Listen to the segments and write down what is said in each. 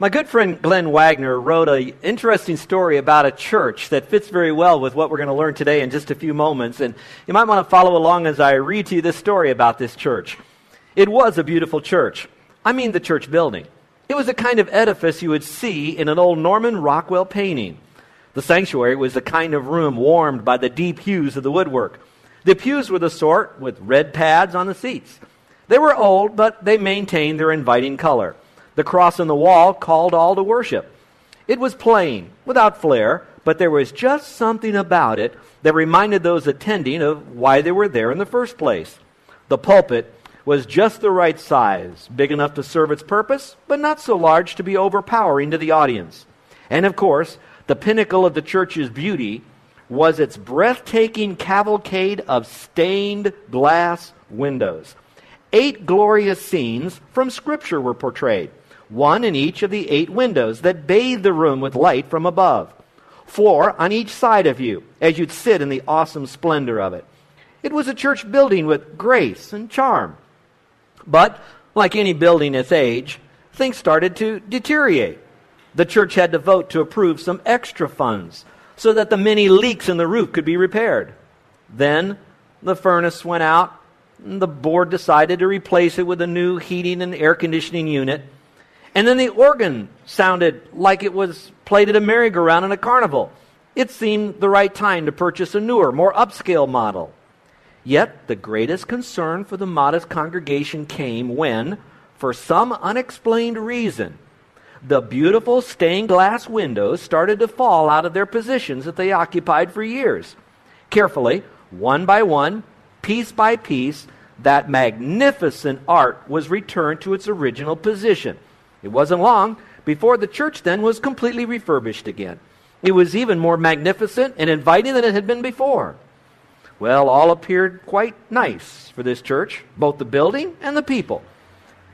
My good friend Glenn Wagner wrote an interesting story about a church that fits very well with what we're going to learn today in just a few moments. And you might want to follow along as I read to you this story about this church. It was a beautiful church. I mean, the church building. It was the kind of edifice you would see in an old Norman Rockwell painting. The sanctuary was the kind of room warmed by the deep hues of the woodwork. The pews were the sort with red pads on the seats. They were old, but they maintained their inviting color. The cross on the wall called all to worship. It was plain, without flair, but there was just something about it that reminded those attending of why they were there in the first place. The pulpit was just the right size, big enough to serve its purpose, but not so large to be overpowering to the audience. And of course, the pinnacle of the church's beauty was its breathtaking cavalcade of stained glass windows. Eight glorious scenes from Scripture were portrayed one in each of the eight windows that bathed the room with light from above, four on each side of you as you'd sit in the awesome splendor of it. It was a church building with grace and charm. But, like any building its age, things started to deteriorate. The church had to vote to approve some extra funds so that the many leaks in the roof could be repaired. Then the furnace went out, and the board decided to replace it with a new heating and air conditioning unit and then the organ sounded like it was played at a merry-go-round in a carnival. It seemed the right time to purchase a newer, more upscale model. Yet the greatest concern for the modest congregation came when, for some unexplained reason, the beautiful stained glass windows started to fall out of their positions that they occupied for years. Carefully, one by one, piece by piece, that magnificent art was returned to its original position. It wasn't long before the church then was completely refurbished again. It was even more magnificent and inviting than it had been before. Well, all appeared quite nice for this church, both the building and the people.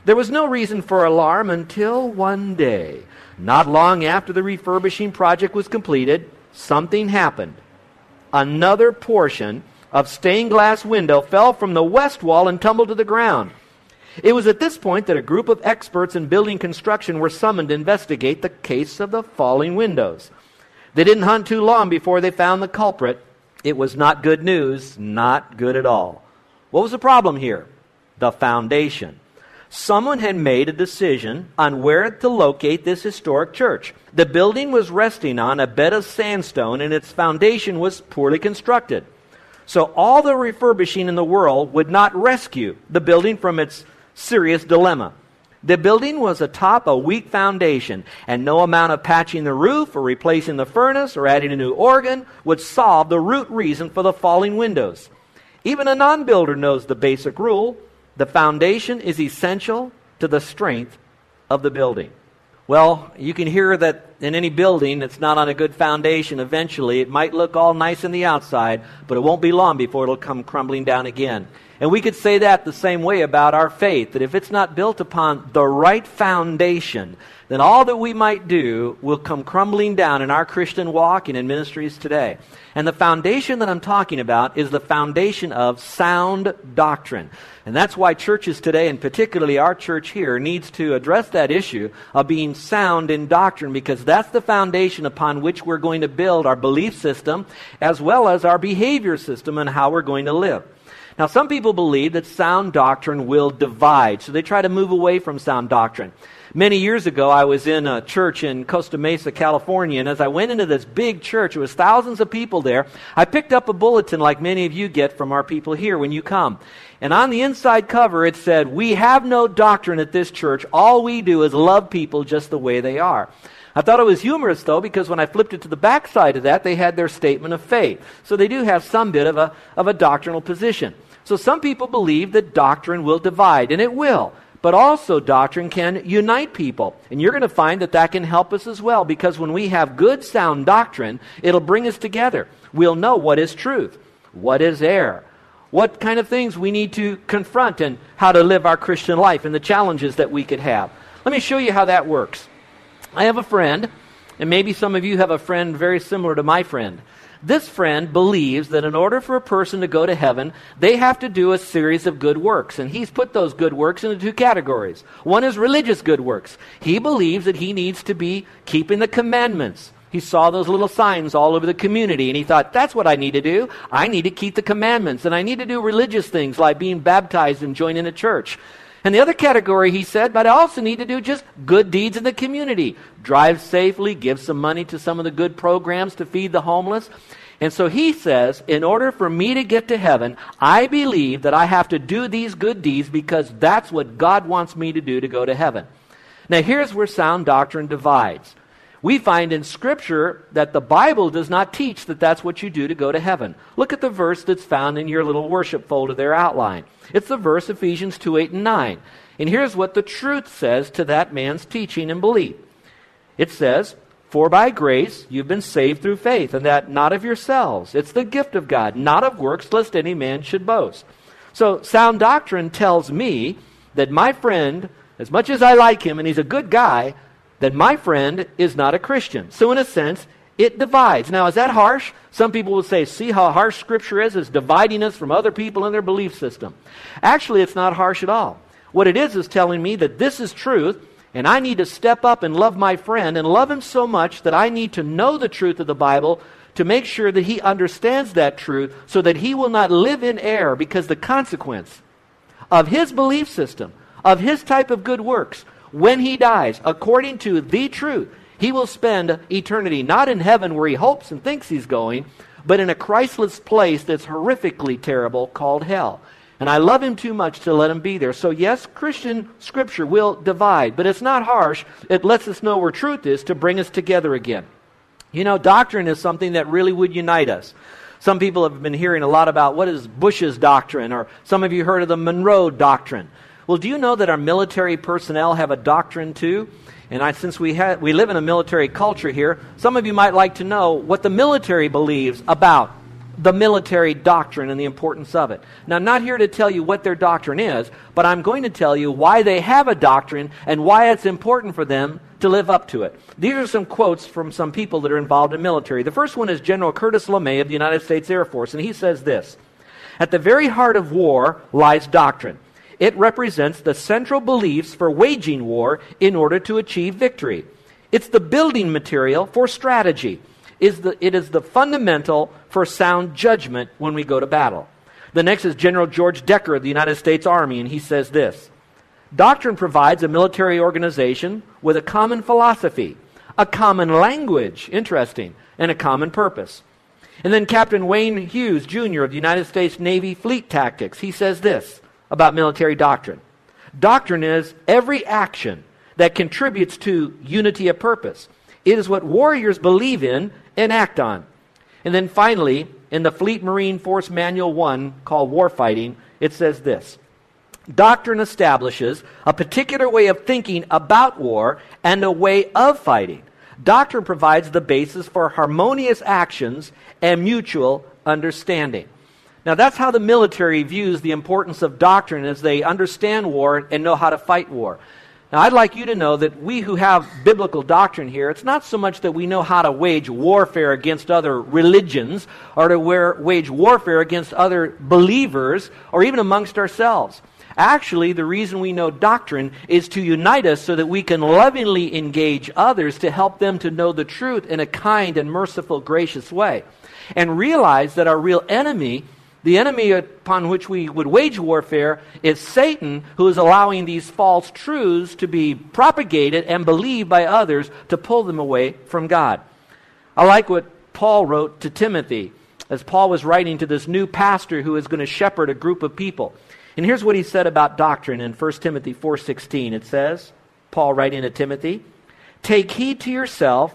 There was no reason for alarm until one day, not long after the refurbishing project was completed, something happened. Another portion of stained glass window fell from the west wall and tumbled to the ground. It was at this point that a group of experts in building construction were summoned to investigate the case of the falling windows. They didn't hunt too long before they found the culprit. It was not good news, not good at all. What was the problem here? The foundation. Someone had made a decision on where to locate this historic church. The building was resting on a bed of sandstone and its foundation was poorly constructed. So all the refurbishing in the world would not rescue the building from its serious dilemma. The building was atop a weak foundation, and no amount of patching the roof or replacing the furnace or adding a new organ would solve the root reason for the falling windows. Even a non builder knows the basic rule the foundation is essential to the strength of the building. Well, you can hear that in any building that's not on a good foundation, eventually it might look all nice on the outside, but it won't be long before it'll come crumbling down again. And we could say that the same way about our faith, that if it's not built upon the right foundation, then all that we might do will come crumbling down in our Christian walk and in ministries today. And the foundation that I'm talking about is the foundation of sound doctrine. And that's why churches today, and particularly our church here, needs to address that issue of being sound in doctrine because that's the foundation upon which we're going to build our belief system as well as our behavior system and how we're going to live. Now, some people believe that sound doctrine will divide, so they try to move away from sound doctrine. Many years ago, I was in a church in Costa Mesa, California, and as I went into this big church, it was thousands of people there. I picked up a bulletin like many of you get from our people here when you come. And on the inside cover, it said, We have no doctrine at this church. All we do is love people just the way they are. I thought it was humorous, though, because when I flipped it to the backside of that, they had their statement of faith. So they do have some bit of a, of a doctrinal position. So some people believe that doctrine will divide, and it will but also doctrine can unite people. And you're going to find that that can help us as well because when we have good, sound doctrine, it'll bring us together. We'll know what is truth, what is error, what kind of things we need to confront and how to live our Christian life and the challenges that we could have. Let me show you how that works. I have a friend, and maybe some of you have a friend very similar to my friend. This friend believes that in order for a person to go to heaven, they have to do a series of good works. And he's put those good works into two categories. One is religious good works. He believes that he needs to be keeping the commandments. He saw those little signs all over the community and he thought, that's what I need to do. I need to keep the commandments and I need to do religious things like being baptized and joining a church. And the other category, he said, but I also need to do just good deeds in the community. Drive safely, give some money to some of the good programs to feed the homeless. And so he says, in order for me to get to heaven, I believe that I have to do these good deeds because that's what God wants me to do to go to heaven. Now, here's where sound doctrine divides we find in Scripture that the Bible does not teach that that's what you do to go to heaven. Look at the verse that's found in your little worship folder there outline. It's the verse Ephesians 2 8 and 9. And here's what the truth says to that man's teaching and belief it says, For by grace you've been saved through faith, and that not of yourselves. It's the gift of God, not of works, lest any man should boast. So, sound doctrine tells me that my friend, as much as I like him and he's a good guy, that my friend is not a Christian. So, in a sense, it divides. Now, is that harsh? Some people would say, see how harsh Scripture is? It's dividing us from other people and their belief system. Actually, it's not harsh at all. What it is is telling me that this is truth, and I need to step up and love my friend and love him so much that I need to know the truth of the Bible to make sure that he understands that truth so that he will not live in error because the consequence of his belief system, of his type of good works, when he dies, according to the truth, he will spend eternity not in heaven where he hopes and thinks he's going, but in a Christless place that's horrifically terrible called hell. And I love him too much to let him be there. So, yes, Christian scripture will divide, but it's not harsh. It lets us know where truth is to bring us together again. You know, doctrine is something that really would unite us. Some people have been hearing a lot about what is Bush's doctrine, or some of you heard of the Monroe doctrine. Well, do you know that our military personnel have a doctrine too? And I, since we, ha- we live in a military culture here, some of you might like to know what the military believes about the military doctrine and the importance of it. Now, I'm not here to tell you what their doctrine is, but I'm going to tell you why they have a doctrine and why it's important for them to live up to it. These are some quotes from some people that are involved in military. The first one is General Curtis LeMay of the United States Air Force, and he says this At the very heart of war lies doctrine. It represents the central beliefs for waging war in order to achieve victory. It's the building material for strategy. Is the, it is the fundamental for sound judgment when we go to battle. The next is General George Decker of the United States Army, and he says this Doctrine provides a military organization with a common philosophy, a common language, interesting, and a common purpose. And then Captain Wayne Hughes, Jr. of the United States Navy Fleet Tactics, he says this about military doctrine. Doctrine is every action that contributes to unity of purpose. It is what warriors believe in and act on. And then finally, in the Fleet Marine Force Manual 1 called Warfighting, it says this Doctrine establishes a particular way of thinking about war and a way of fighting. Doctrine provides the basis for harmonious actions and mutual understanding. Now, that's how the military views the importance of doctrine as they understand war and know how to fight war. Now, I'd like you to know that we who have biblical doctrine here, it's not so much that we know how to wage warfare against other religions or to wage warfare against other believers or even amongst ourselves. Actually, the reason we know doctrine is to unite us so that we can lovingly engage others to help them to know the truth in a kind and merciful, gracious way. And realize that our real enemy the enemy upon which we would wage warfare is Satan, who is allowing these false truths to be propagated and believed by others to pull them away from God. I like what Paul wrote to Timothy as Paul was writing to this new pastor who is going to shepherd a group of people. And here's what he said about doctrine in 1 Timothy 4:16. It says, Paul writing to Timothy, "Take heed to yourself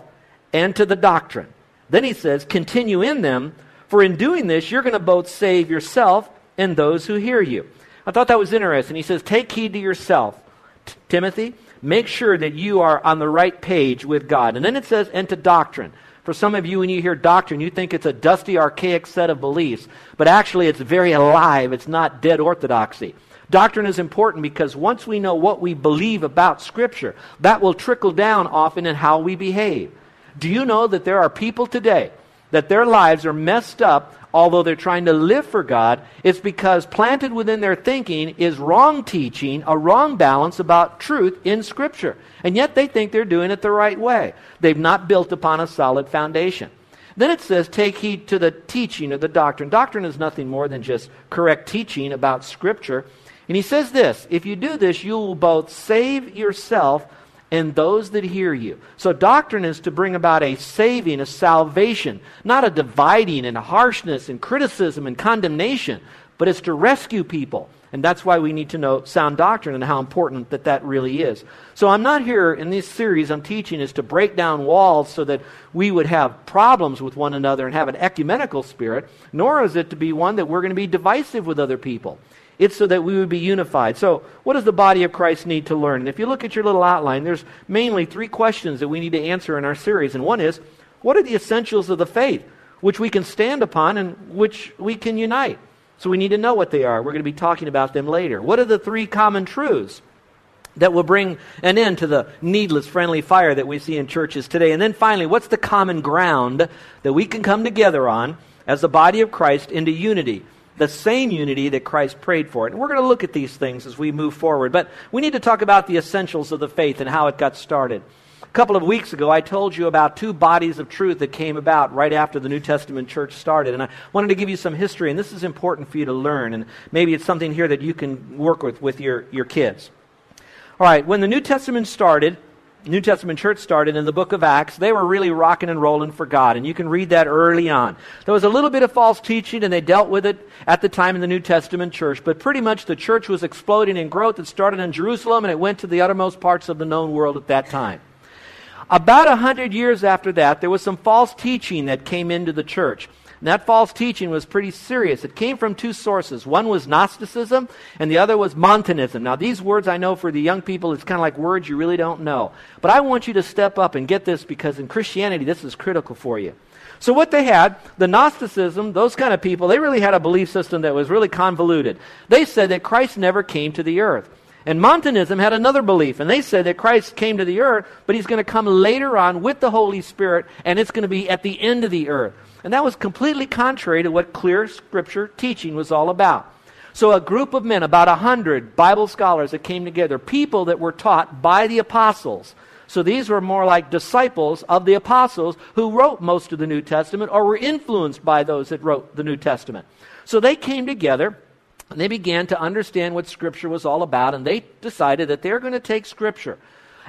and to the doctrine." Then he says, "Continue in them, for in doing this, you're going to both save yourself and those who hear you. I thought that was interesting. He says, Take heed to yourself, T- Timothy. Make sure that you are on the right page with God. And then it says, And to doctrine. For some of you, when you hear doctrine, you think it's a dusty, archaic set of beliefs, but actually it's very alive. It's not dead orthodoxy. Doctrine is important because once we know what we believe about Scripture, that will trickle down often in how we behave. Do you know that there are people today that their lives are messed up although they're trying to live for God, it's because planted within their thinking is wrong teaching, a wrong balance about truth in Scripture. And yet they think they're doing it the right way. They've not built upon a solid foundation. Then it says, take heed to the teaching of the doctrine. Doctrine is nothing more than just correct teaching about Scripture. And he says this if you do this, you will both save yourself and those that hear you. So, doctrine is to bring about a saving, a salvation, not a dividing and a harshness and criticism and condemnation, but it's to rescue people. And that's why we need to know sound doctrine and how important that that really is. So, I'm not here in this series I'm teaching is to break down walls so that we would have problems with one another and have an ecumenical spirit, nor is it to be one that we're going to be divisive with other people. It's so that we would be unified. So, what does the body of Christ need to learn? And if you look at your little outline, there's mainly three questions that we need to answer in our series. And one is, what are the essentials of the faith, which we can stand upon and which we can unite? So, we need to know what they are. We're going to be talking about them later. What are the three common truths? that will bring an end to the needless friendly fire that we see in churches today. And then finally, what's the common ground that we can come together on as the body of Christ into unity? The same unity that Christ prayed for. And we're going to look at these things as we move forward. But we need to talk about the essentials of the faith and how it got started. A couple of weeks ago, I told you about two bodies of truth that came about right after the New Testament church started. And I wanted to give you some history, and this is important for you to learn. And maybe it's something here that you can work with with your, your kids. All right, when the New Testament started, New Testament church started in the book of Acts, they were really rocking and rolling for God. And you can read that early on. There was a little bit of false teaching, and they dealt with it at the time in the New Testament church. But pretty much the church was exploding in growth. It started in Jerusalem, and it went to the uttermost parts of the known world at that time. About a hundred years after that, there was some false teaching that came into the church. And that false teaching was pretty serious. It came from two sources. One was Gnosticism, and the other was Montanism. Now, these words I know for the young people, it's kind of like words you really don't know. But I want you to step up and get this because in Christianity, this is critical for you. So, what they had, the Gnosticism, those kind of people, they really had a belief system that was really convoluted. They said that Christ never came to the earth. And Montanism had another belief, and they said that Christ came to the earth, but he's going to come later on with the Holy Spirit, and it's going to be at the end of the earth. And that was completely contrary to what clear scripture teaching was all about. So, a group of men, about a hundred Bible scholars that came together, people that were taught by the apostles. So, these were more like disciples of the apostles who wrote most of the New Testament or were influenced by those that wrote the New Testament. So, they came together and they began to understand what Scripture was all about, and they decided that they were going to take Scripture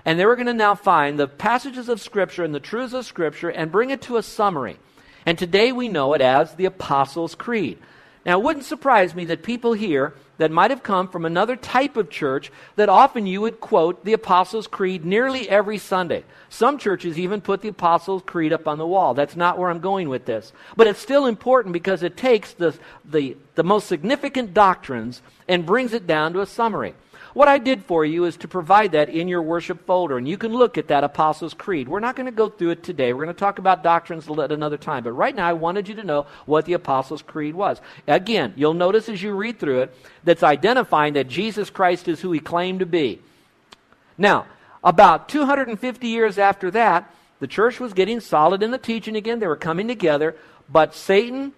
and they were going to now find the passages of Scripture and the truths of Scripture and bring it to a summary. And today we know it as the Apostles' Creed. Now, it wouldn't surprise me that people here that might have come from another type of church that often you would quote the Apostles' Creed nearly every Sunday. Some churches even put the Apostles' Creed up on the wall. That's not where I'm going with this. But it's still important because it takes the, the, the most significant doctrines and brings it down to a summary. What I did for you is to provide that in your worship folder, and you can look at that Apostles' Creed. We're not going to go through it today. We're going to talk about doctrines at another time. But right now, I wanted you to know what the Apostles' Creed was. Again, you'll notice as you read through it that's identifying that Jesus Christ is who he claimed to be. Now, about 250 years after that, the church was getting solid in the teaching again. They were coming together. But Satan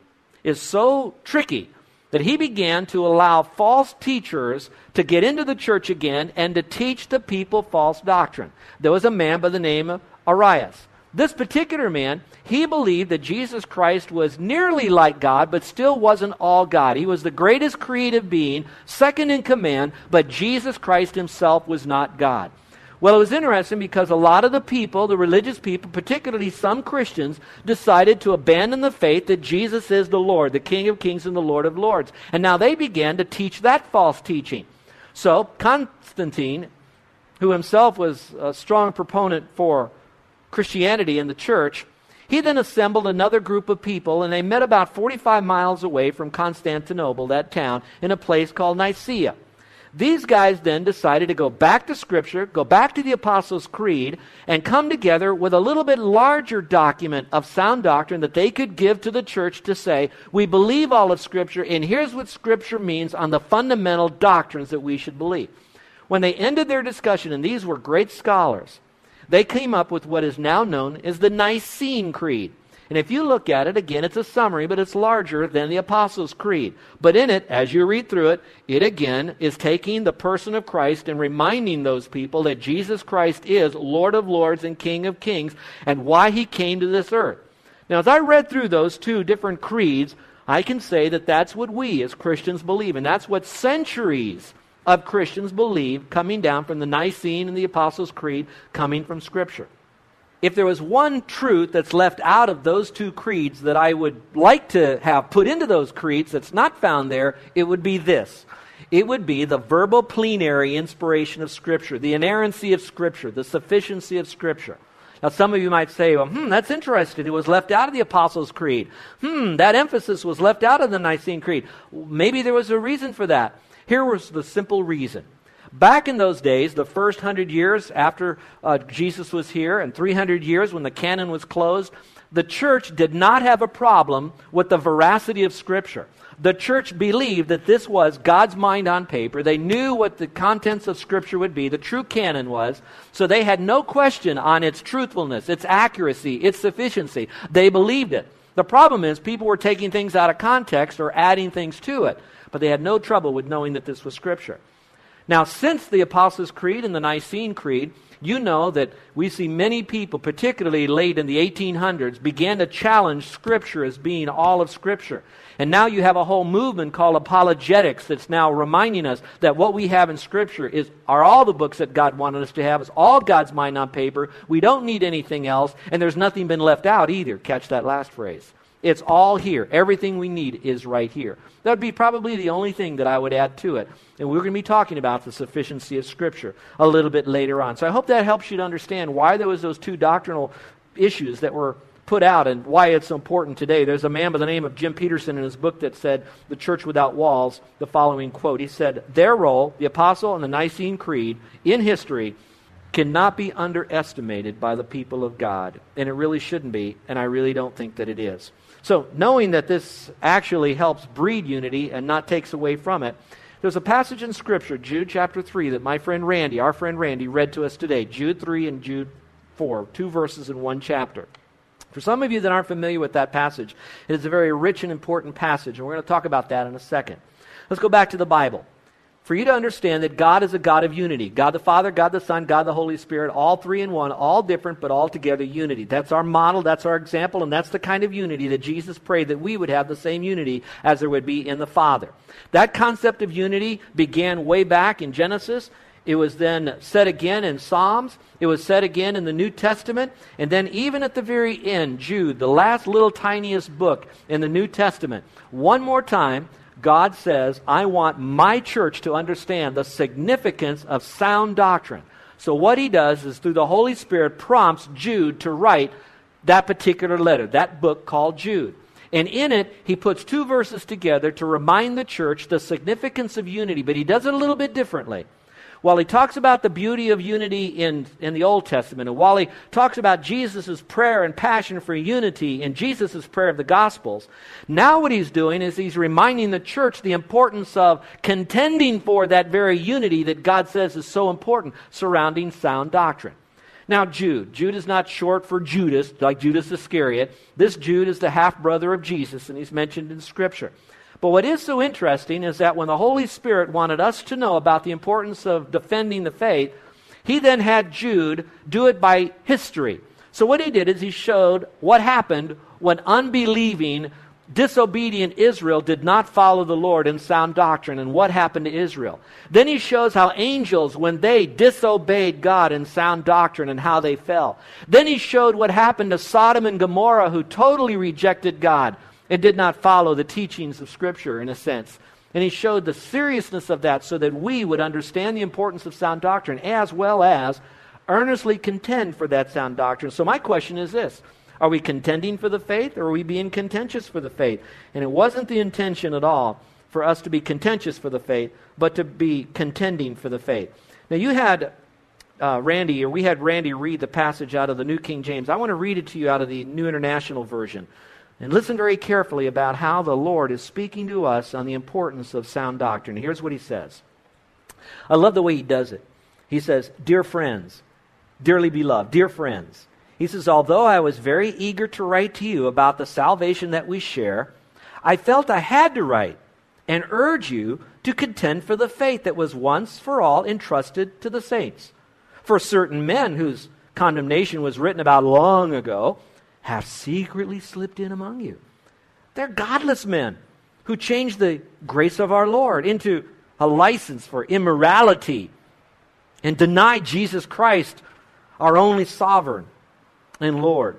is so tricky that he began to allow false teachers to get into the church again and to teach the people false doctrine. There was a man by the name of Arius. This particular man, he believed that Jesus Christ was nearly like God, but still wasn't all God. He was the greatest creative being, second in command, but Jesus Christ himself was not God. Well, it was interesting because a lot of the people, the religious people, particularly some Christians, decided to abandon the faith that Jesus is the Lord, the King of Kings and the Lord of Lords. And now they began to teach that false teaching. So, Constantine, who himself was a strong proponent for Christianity in the church, he then assembled another group of people, and they met about 45 miles away from Constantinople, that town, in a place called Nicaea. These guys then decided to go back to Scripture, go back to the Apostles' Creed, and come together with a little bit larger document of sound doctrine that they could give to the church to say, we believe all of Scripture, and here's what Scripture means on the fundamental doctrines that we should believe. When they ended their discussion, and these were great scholars, they came up with what is now known as the Nicene Creed. And if you look at it, again, it's a summary, but it's larger than the Apostles' Creed. But in it, as you read through it, it again is taking the person of Christ and reminding those people that Jesus Christ is Lord of Lords and King of Kings and why he came to this earth. Now, as I read through those two different creeds, I can say that that's what we as Christians believe, and that's what centuries of Christians believe coming down from the Nicene and the Apostles' Creed, coming from Scripture if there was one truth that's left out of those two creeds that I would like to have put into those creeds that's not found there, it would be this. It would be the verbal plenary inspiration of Scripture, the inerrancy of Scripture, the sufficiency of Scripture. Now, some of you might say, well, hmm, that's interesting. It was left out of the Apostles' Creed. Hmm, that emphasis was left out of the Nicene Creed. Maybe there was a reason for that. Here was the simple reason Back in those days, the first hundred years after uh, Jesus was here, and 300 years when the canon was closed, the church did not have a problem with the veracity of Scripture. The church believed that this was God's mind on paper. They knew what the contents of Scripture would be, the true canon was, so they had no question on its truthfulness, its accuracy, its sufficiency. They believed it. The problem is, people were taking things out of context or adding things to it, but they had no trouble with knowing that this was Scripture. Now, since the Apostles' Creed and the Nicene Creed, you know that we see many people, particularly late in the 1800s, began to challenge Scripture as being all of Scripture. And now you have a whole movement called apologetics that's now reminding us that what we have in Scripture is are all the books that God wanted us to have. It's all God's mind on paper. We don't need anything else, and there's nothing been left out either. Catch that last phrase. It's all here. Everything we need is right here. That would be probably the only thing that I would add to it. And we're going to be talking about the sufficiency of Scripture a little bit later on. So I hope that helps you to understand why there was those two doctrinal issues that were put out and why it's important today. There's a man by the name of Jim Petersen in his book that said, The Church Without Walls, the following quote. He said, Their role, the Apostle and the Nicene Creed, in history cannot be underestimated by the people of God. And it really shouldn't be, and I really don't think that it is. So, knowing that this actually helps breed unity and not takes away from it, there's a passage in Scripture, Jude chapter 3, that my friend Randy, our friend Randy, read to us today. Jude 3 and Jude 4, two verses in one chapter. For some of you that aren't familiar with that passage, it is a very rich and important passage, and we're going to talk about that in a second. Let's go back to the Bible for you to understand that God is a God of unity. God the Father, God the Son, God the Holy Spirit, all three in one, all different, but all together unity. That's our model, that's our example, and that's the kind of unity that Jesus prayed that we would have the same unity as there would be in the Father. That concept of unity began way back in Genesis. It was then said again in Psalms. It was said again in the New Testament. And then, even at the very end, Jude, the last little tiniest book in the New Testament, one more time, God says, I want my church to understand the significance of sound doctrine. So, what he does is through the Holy Spirit prompts Jude to write that particular letter, that book called Jude. And in it, he puts two verses together to remind the church the significance of unity, but he does it a little bit differently. While he talks about the beauty of unity in, in the Old Testament, and while he talks about Jesus' prayer and passion for unity in Jesus' prayer of the Gospels, now what he's doing is he's reminding the church the importance of contending for that very unity that God says is so important surrounding sound doctrine. Now, Jude. Jude is not short for Judas, like Judas Iscariot. This Jude is the half brother of Jesus, and he's mentioned in Scripture. But what is so interesting is that when the Holy Spirit wanted us to know about the importance of defending the faith, he then had Jude do it by history. So what he did is he showed what happened when unbelieving, disobedient Israel did not follow the Lord in sound doctrine and what happened to Israel. Then he shows how angels, when they disobeyed God in sound doctrine and how they fell. Then he showed what happened to Sodom and Gomorrah who totally rejected God and did not follow the teachings of Scripture in a sense. And he showed the seriousness of that so that we would understand the importance of sound doctrine as well as earnestly contend for that sound doctrine. So, my question is this Are we contending for the faith or are we being contentious for the faith? And it wasn't the intention at all for us to be contentious for the faith, but to be contending for the faith. Now, you had uh, Randy, or we had Randy read the passage out of the New King James. I want to read it to you out of the New International Version. And listen very carefully about how the Lord is speaking to us on the importance of sound doctrine. Here's what he says. I love the way he does it. He says, Dear friends, dearly beloved, dear friends, he says, Although I was very eager to write to you about the salvation that we share, I felt I had to write and urge you to contend for the faith that was once for all entrusted to the saints. For certain men whose condemnation was written about long ago have secretly slipped in among you. They're godless men who changed the grace of our Lord into a license for immorality and deny Jesus Christ, our only sovereign and Lord.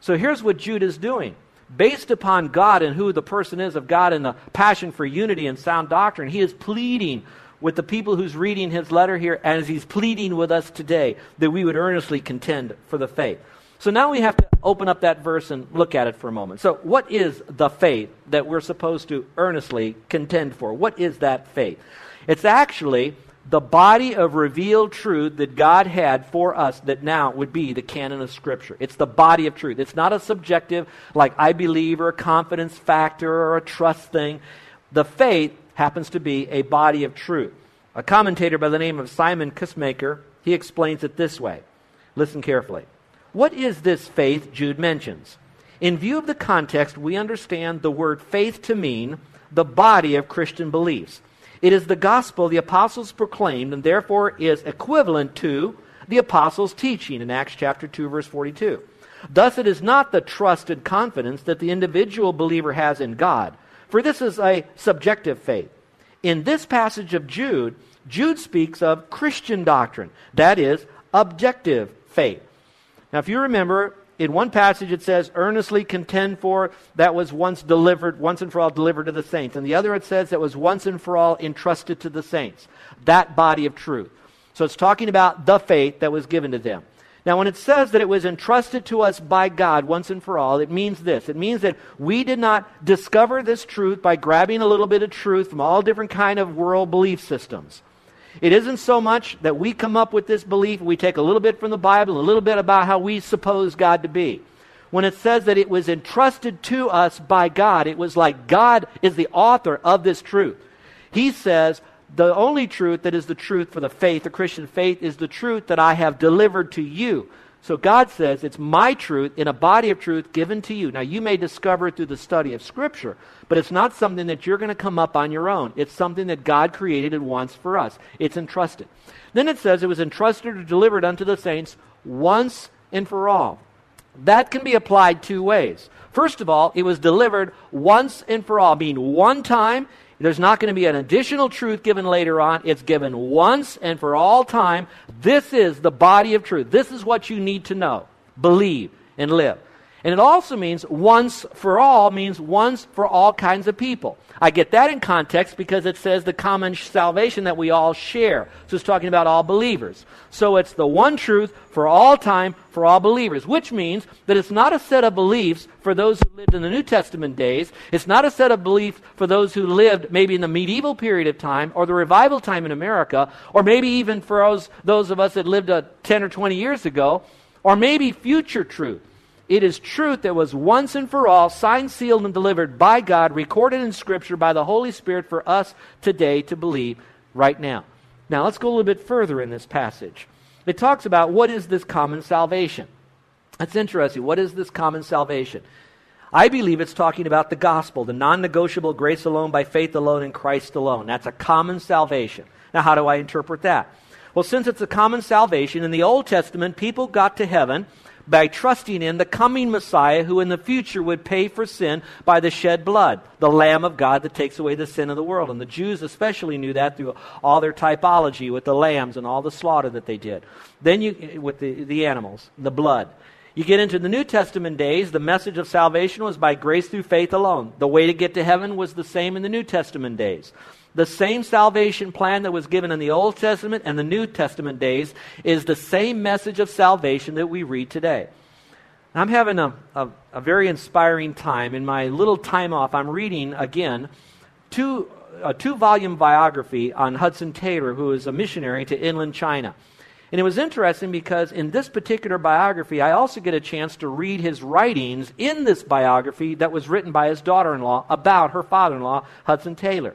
So here's what Jude is doing. Based upon God and who the person is of God and the passion for unity and sound doctrine, he is pleading with the people who's reading his letter here as he's pleading with us today that we would earnestly contend for the faith. So now we have to open up that verse and look at it for a moment. So, what is the faith that we're supposed to earnestly contend for? What is that faith? It's actually the body of revealed truth that God had for us that now would be the canon of Scripture. It's the body of truth. It's not a subjective, like I believe, or a confidence factor, or a trust thing. The faith happens to be a body of truth. A commentator by the name of Simon Kistemaker, he explains it this way. Listen carefully. What is this faith Jude mentions? In view of the context, we understand the word faith to mean the body of Christian beliefs. It is the gospel the apostles proclaimed and therefore is equivalent to the apostles' teaching in Acts chapter 2 verse 42. Thus it is not the trust and confidence that the individual believer has in God, for this is a subjective faith. In this passage of Jude, Jude speaks of Christian doctrine, that is objective faith. Now, if you remember, in one passage it says, earnestly contend for that was once delivered, once and for all delivered to the saints. And the other it says that was once and for all entrusted to the saints. That body of truth. So it's talking about the faith that was given to them. Now, when it says that it was entrusted to us by God once and for all, it means this. It means that we did not discover this truth by grabbing a little bit of truth from all different kind of world belief systems. It isn't so much that we come up with this belief, we take a little bit from the Bible, a little bit about how we suppose God to be. When it says that it was entrusted to us by God, it was like God is the author of this truth. He says, the only truth that is the truth for the faith, the Christian faith, is the truth that I have delivered to you. So God says it's my truth in a body of truth given to you. Now, you may discover it through the study of Scripture, but it's not something that you're going to come up on your own. It's something that God created and wants for us. It's entrusted. Then it says it was entrusted or delivered unto the saints once and for all. That can be applied two ways. First of all, it was delivered once and for all, meaning one time there's not going to be an additional truth given later on. It's given once and for all time. This is the body of truth. This is what you need to know, believe, and live. And it also means once for all means once for all kinds of people. I get that in context because it says the common salvation that we all share. So it's talking about all believers. So it's the one truth for all time for all believers, which means that it's not a set of beliefs for those who lived in the New Testament days. It's not a set of beliefs for those who lived maybe in the medieval period of time or the revival time in America, or maybe even for those, those of us that lived uh, 10 or 20 years ago, or maybe future truth. It is truth that was once and for all signed, sealed, and delivered by God, recorded in Scripture by the Holy Spirit for us today to believe right now. Now, let's go a little bit further in this passage. It talks about what is this common salvation. That's interesting. What is this common salvation? I believe it's talking about the gospel, the non negotiable grace alone, by faith alone, in Christ alone. That's a common salvation. Now, how do I interpret that? Well, since it's a common salvation, in the Old Testament, people got to heaven by trusting in the coming Messiah who in the future would pay for sin by the shed blood, the Lamb of God that takes away the sin of the world. And the Jews especially knew that through all their typology with the lambs and all the slaughter that they did. Then you, with the, the animals, the blood. You get into the New Testament days, the message of salvation was by grace through faith alone. The way to get to heaven was the same in the New Testament days. The same salvation plan that was given in the Old Testament and the New Testament days is the same message of salvation that we read today. I'm having a, a, a very inspiring time. In my little time off, I'm reading again two a two volume biography on Hudson Taylor, who was a missionary to inland China. And it was interesting because in this particular biography, I also get a chance to read his writings in this biography that was written by his daughter in law about her father in law, Hudson Taylor.